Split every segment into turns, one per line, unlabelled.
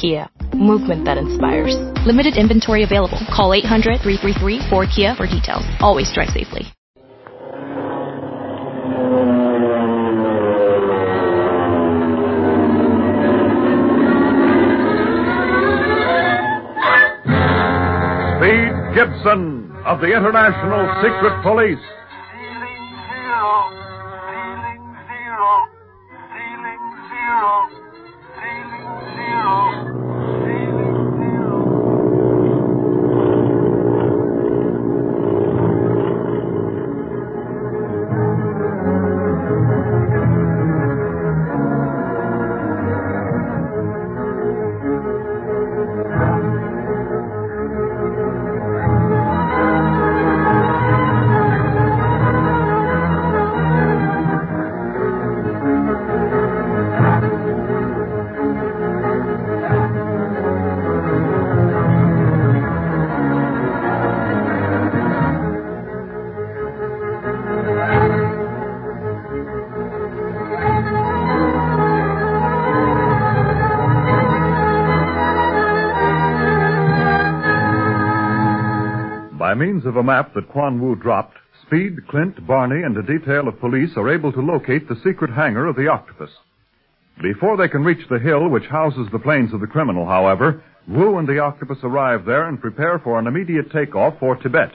Kia, movement that inspires. Limited inventory available. Call 800-333-4KIA for details. Always drive safely.
Speed Gibson of the International Secret Police. Of a map that Quan Wu dropped, Speed, Clint, Barney, and a detail of police are able to locate the secret hangar of the octopus. Before they can reach the hill which houses the planes of the criminal, however, Wu and the octopus arrive there and prepare for an immediate takeoff for Tibet.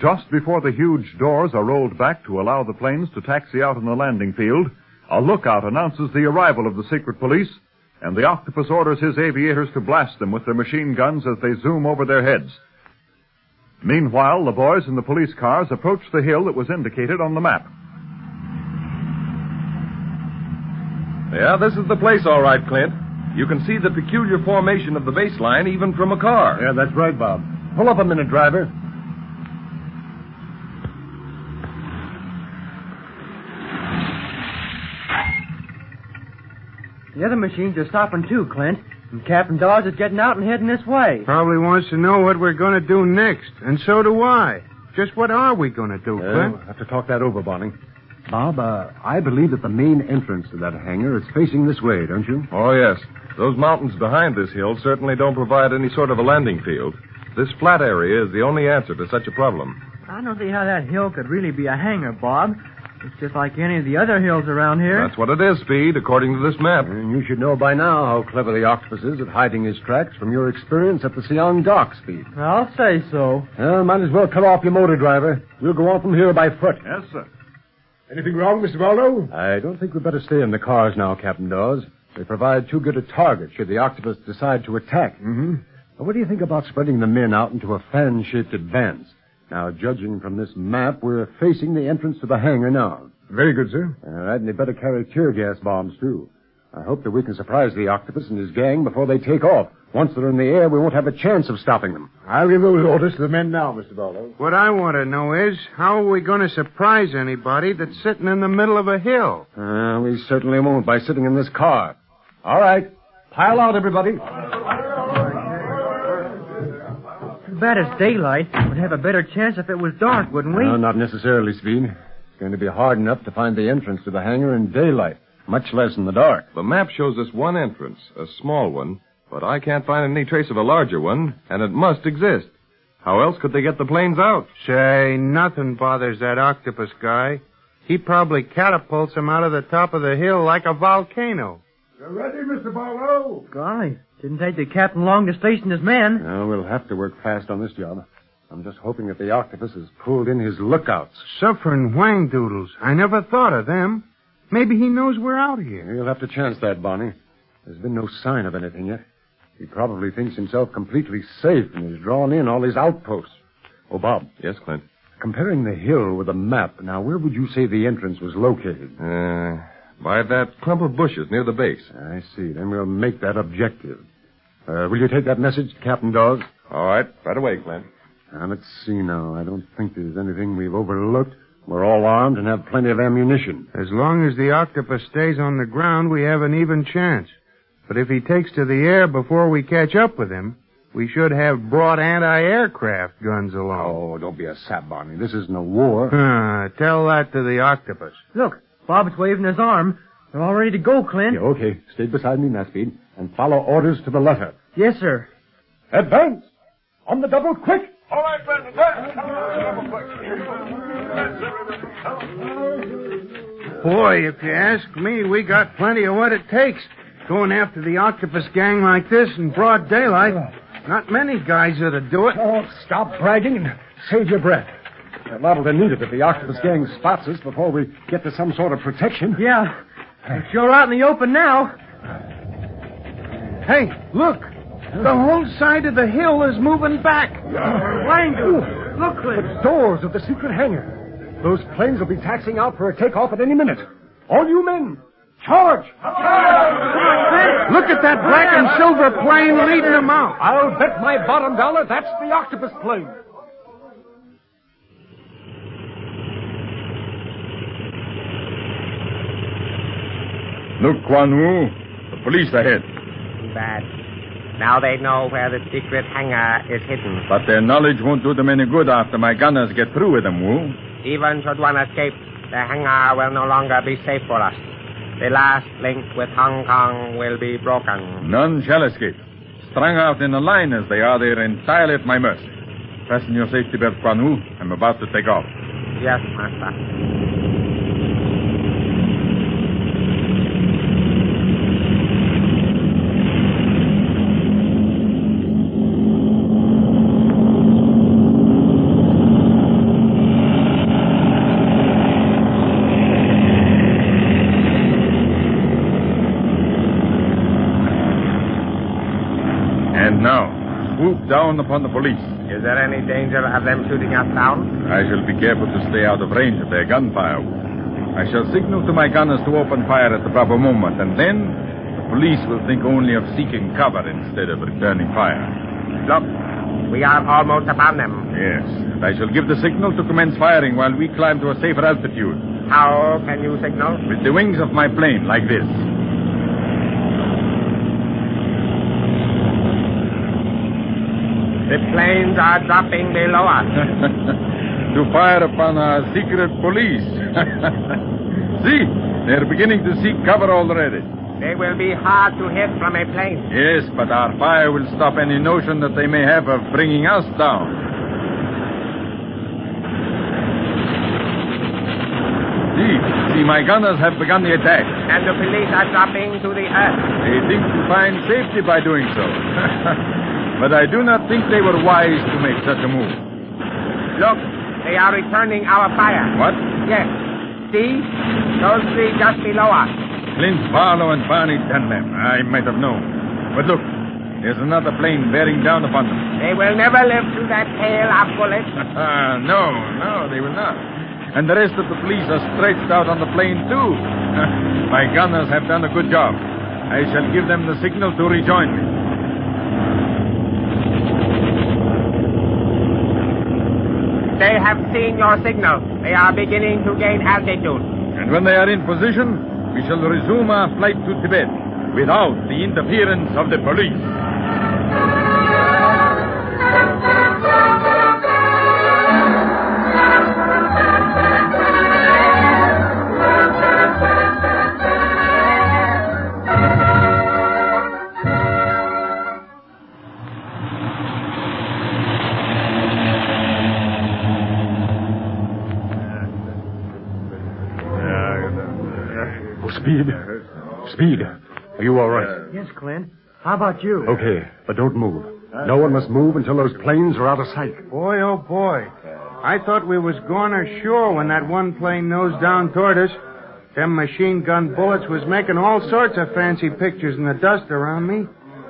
Just before the huge doors are rolled back to allow the planes to taxi out on the landing field, a lookout announces the arrival of the secret police, and the octopus orders his aviators to blast them with their machine guns as they zoom over their heads. Meanwhile, the boys in the police cars approached the hill that was indicated on the map.
Yeah, this is the place, all right, Clint. You can see the peculiar formation of the baseline even from a car.
Yeah, that's right, Bob. Pull up a minute, driver.
The other machines are stopping too, Clint. And Captain Dawes is getting out and heading this way.
Probably wants to know what we're going to do next. And so do I. Just what are we going to do,
Yeah,
Clint?
we'll have to talk that over, Bonnie. Bob, uh, I believe that the main entrance to that hangar is facing this way, don't you?
Oh, yes. Those mountains behind this hill certainly don't provide any sort of a landing field. This flat area is the only answer to such a problem.
I don't see how that hill could really be a hangar, Bob. It's just like any of the other hills around here.
That's what it is, Speed, according to this map.
And you should know by now how clever the octopus is at hiding his tracks from your experience at the Siang dock, Speed.
I'll say so.
Well, might as well cut off your motor, driver. We'll go on from here by foot.
Yes, sir.
Anything wrong, Mr. Barlow? I don't think we'd better stay in the cars now, Captain Dawes. They provide too good a target should the octopus decide to attack. Mm-hmm. What do you think about spreading the men out into a fan-shaped advance? Now, judging from this map, we're facing the entrance to the hangar now. Very good, sir. All right, and they better carry tear gas bombs, too. I hope that we can surprise the octopus and his gang before they take off. Once they're in the air, we won't have a chance of stopping them. I'll give those orders to the men now, Mr. Barlow.
What I want to know is, how are we going to surprise anybody that's sitting in the middle of a hill?
Uh, we certainly won't by sitting in this car. All right. Pile out, everybody.
Bad it's daylight. We'd have a better chance if it was dark, wouldn't we?
No, not necessarily, Speed. It's going to be hard enough to find the entrance to the hangar in daylight, much less in the dark.
The map shows us one entrance, a small one, but I can't find any trace of a larger one, and it must exist. How else could they get the planes out?
Say, nothing bothers that octopus guy. He probably catapults them out of the top of the hill like a volcano.
You ready, Mr. Barlow?
Golly, didn't take the captain long to station his men.
No, we'll have to work fast on this job. I'm just hoping that the octopus has pulled in his lookouts.
Suffering wang doodles. I never thought of them. Maybe he knows we're out here.
You'll have to chance that, Barney. There's been no sign of anything yet. He probably thinks himself completely safe and has drawn in all his outposts. Oh, Bob.
Yes, Clint.
Comparing the hill with a map, now where would you say the entrance was located?
Uh, by that clump of bushes near the base.
I see. Then we'll make that objective. Uh, will you take that message to Captain Dawes?
All right. Right away, Clint.
Now, let's see now. I don't think there's anything we've overlooked. We're all armed and have plenty of ammunition.
As long as the octopus stays on the ground, we have an even chance. But if he takes to the air before we catch up with him, we should have brought anti-aircraft guns along.
Oh, don't be a sap, Barney. This isn't a war.
Tell that to the octopus.
Look, Bob's waving his arm. They're all ready to go, Clint.
Yeah, okay. Stay beside me, Naspeed, and follow orders to the letter.
Yes, sir.
Advance! On the double, quick!
All right, Brandon.
Boy, if you ask me, we got plenty of what it takes. Going after the octopus gang like this in broad daylight. Not many guys that'd do it.
Oh, stop bragging and save your breath. To need it if the octopus gang spots us before we get to some sort of protection.
Yeah. We're sure out in the open now.
Hey, look! The whole side of the hill is moving back.
Wango. Look, Clint.
The doors of the secret hangar. Those planes will be taxing out for a takeoff at any minute. All you men, charge!
Look at that black and silver plane leading them out.
I'll bet my bottom dollar that's the octopus plane.
Look, Quan Wu. The police are ahead.
Too bad. Now they know where the secret hangar is hidden.
But their knowledge won't do them any good after my gunners get through with them, Wu.
Even should one escape, the hangar will no longer be safe for us. The last link with Hong Kong will be broken.
None shall escape. Strung out in a line as they are, they're entirely at my mercy. Fasten your safety belt, Quan Wu. I'm about to take off.
Yes, Master.
And now, swoop down upon the police.
Is there any danger of them shooting us down?
I shall be careful to stay out of range of their gunfire. I shall signal to my gunners to open fire at the proper moment, and then the police will think only of seeking cover instead of returning fire.
Look, we are almost upon them.
Yes, and I shall give the signal to commence firing while we climb to a safer altitude.
How can you signal?
With the wings of my plane, like this.
The planes are dropping below us.
to fire upon our secret police. See, they're beginning to seek cover already.
They will be hard to hit from a plane.
Yes, but our fire will stop any notion that they may have of bringing us down. See, see, my gunners have begun the attack.
And the police are dropping to the earth.
They think to find safety by doing so. but I do not think they were wise to make such a move.
Look, they are returning our fire.
What?
Yes. See? Those three just below us.
Clint Barlow and Barney Dunlap. I might have known. But look, there's another plane bearing down upon them.
They will never live through that hail of bullets.
no, no, they will not. And the rest of the police are stretched out on the plane, too. My gunners have done a good job. I shall give them the signal to rejoin me.
They have seen your signal. They are beginning to gain altitude.
And when they are in position, we shall resume our flight to Tibet without the interference of the police.
Speed. Are you all right?
Yes, Clint. How about you?
Okay, but don't move. No one must move until those planes are out of sight.
Boy, oh boy. I thought we was going ashore when that one plane nosed down toward us. Them machine gun bullets was making all sorts of fancy pictures in the dust around me.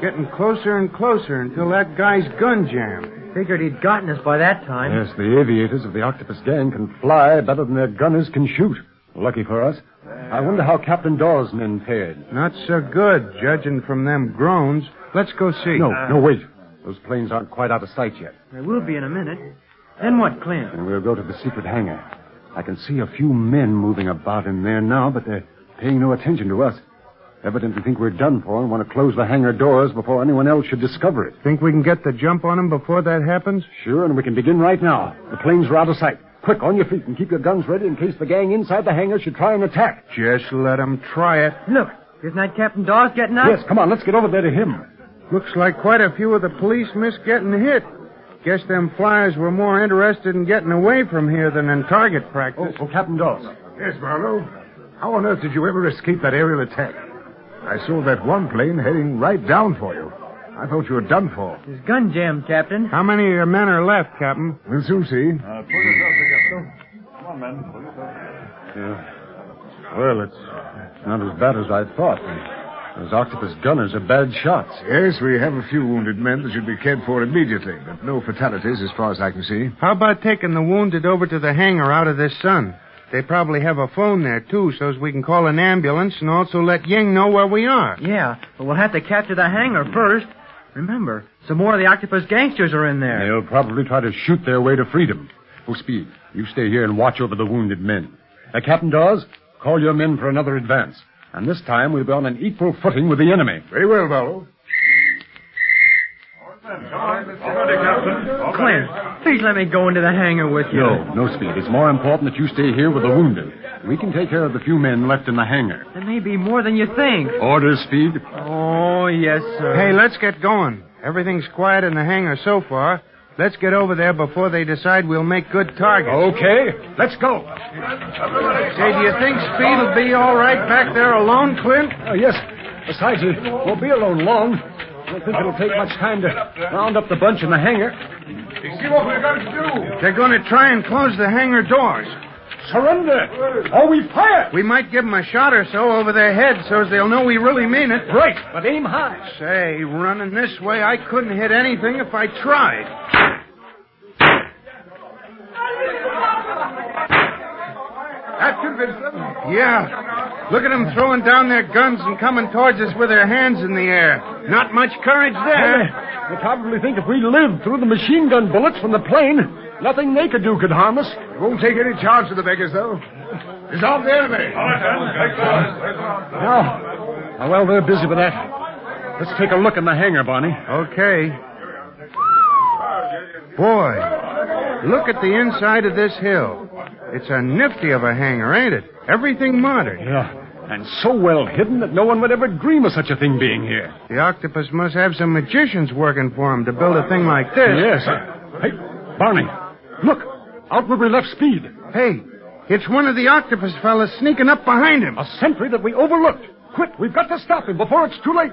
Getting closer and closer until that guy's gun jammed.
Figured he'd gotten us by that time.
Yes, the aviators of the Octopus Gang can fly better than their gunners can shoot. Lucky for us. I wonder how Captain Dawes' men fared.
Not so good, judging from them groans. Let's go see.
No, no, wait. Those planes aren't quite out of sight yet.
They will be in a minute. Then what, Clint?
And we'll go to the secret hangar. I can see a few men moving about in there now, but they're paying no attention to us. Evidently think we're done for and want to close the hangar doors before anyone else should discover it.
Think we can get the jump on them before that happens?
Sure, and we can begin right now. The planes are out of sight. Quick, on your feet, and keep your guns ready in case the gang inside the hangar should try and attack.
Just let them try it.
Look, isn't that Captain Dawes getting up?
Yes, come on, let's get over there to him.
Looks like quite a few of the police missed getting hit. Guess them flyers were more interested in getting away from here than in target practice.
Oh, oh Captain Dawes.
Yes, Marlowe. How on earth did you ever escape that aerial attack? I saw that one plane heading right down for you. I thought you were done for.
His gun jammed, Captain.
How many of your men are left, Captain?
We'll soon see.
Uh, pull yourself together. Come on, men. Pull yourself
Yeah. Well, it's not as bad as I thought. Those octopus gunners are bad shots.
Yes, we have a few wounded men that should be cared for immediately, but no fatalities as far as I can see.
How about taking the wounded over to the hangar out of this sun? They probably have a phone there, too, so as we can call an ambulance and also let Ying know where we are.
Yeah, but we'll have to capture the hangar first. Remember, some more of the octopus gangsters are in there.
They'll probably try to shoot their way to freedom. Oh, Speed, you stay here and watch over the wounded men. Uh, Captain Dawes, call your men for another advance. And this time we'll be on an equal footing with the enemy.
Very well, Marlowe.
Clint, please let me go into the hangar with you.
No, no, Speed. It's more important that you stay here with the wounded. We can take care of the few men left in the hangar.
There may be more than you think.
Orders, Speed.
Oh, yes, sir.
Hey, let's get going. Everything's quiet in the hangar so far. Let's get over there before they decide we'll make good targets.
Okay, let's go.
Say, do you think Speed will be all right back there alone, Clint?
Oh, yes. Besides, it won't be alone long. I don't think it'll take much time to round up the bunch in the hangar.
You see what we're going to do?
They're going to try and close the hangar doors.
Surrender! Or we fire!
We might give them a shot or so over their heads so as they'll know we really mean it.
Right, but aim high.
Say, running this way, I couldn't hit anything if I tried.
That should have been something.
Yeah. Look at them throwing down their guns and coming towards us with their hands in the air. Not much courage there.
They probably think if we lived through the machine gun bullets from the plane, nothing they could do could harm us.
Won't take any charge of the beggars, though. Disarm the enemy.
Now, now, well, they're busy with that. Let's take a look in the hangar, Barney.
Okay. Boy, look at the inside of this hill. It's a nifty of a hangar, ain't it? Everything modern.
Yeah. And so well hidden that no one would ever dream of such a thing being here.
The octopus must have some magicians working for him to build a thing like this.
Yes. Hey, Barney, look. Out where we left Speed.
Hey, it's one of the octopus fellas sneaking up behind him.
A sentry that we overlooked. Quick, we've got to stop him before it's too late.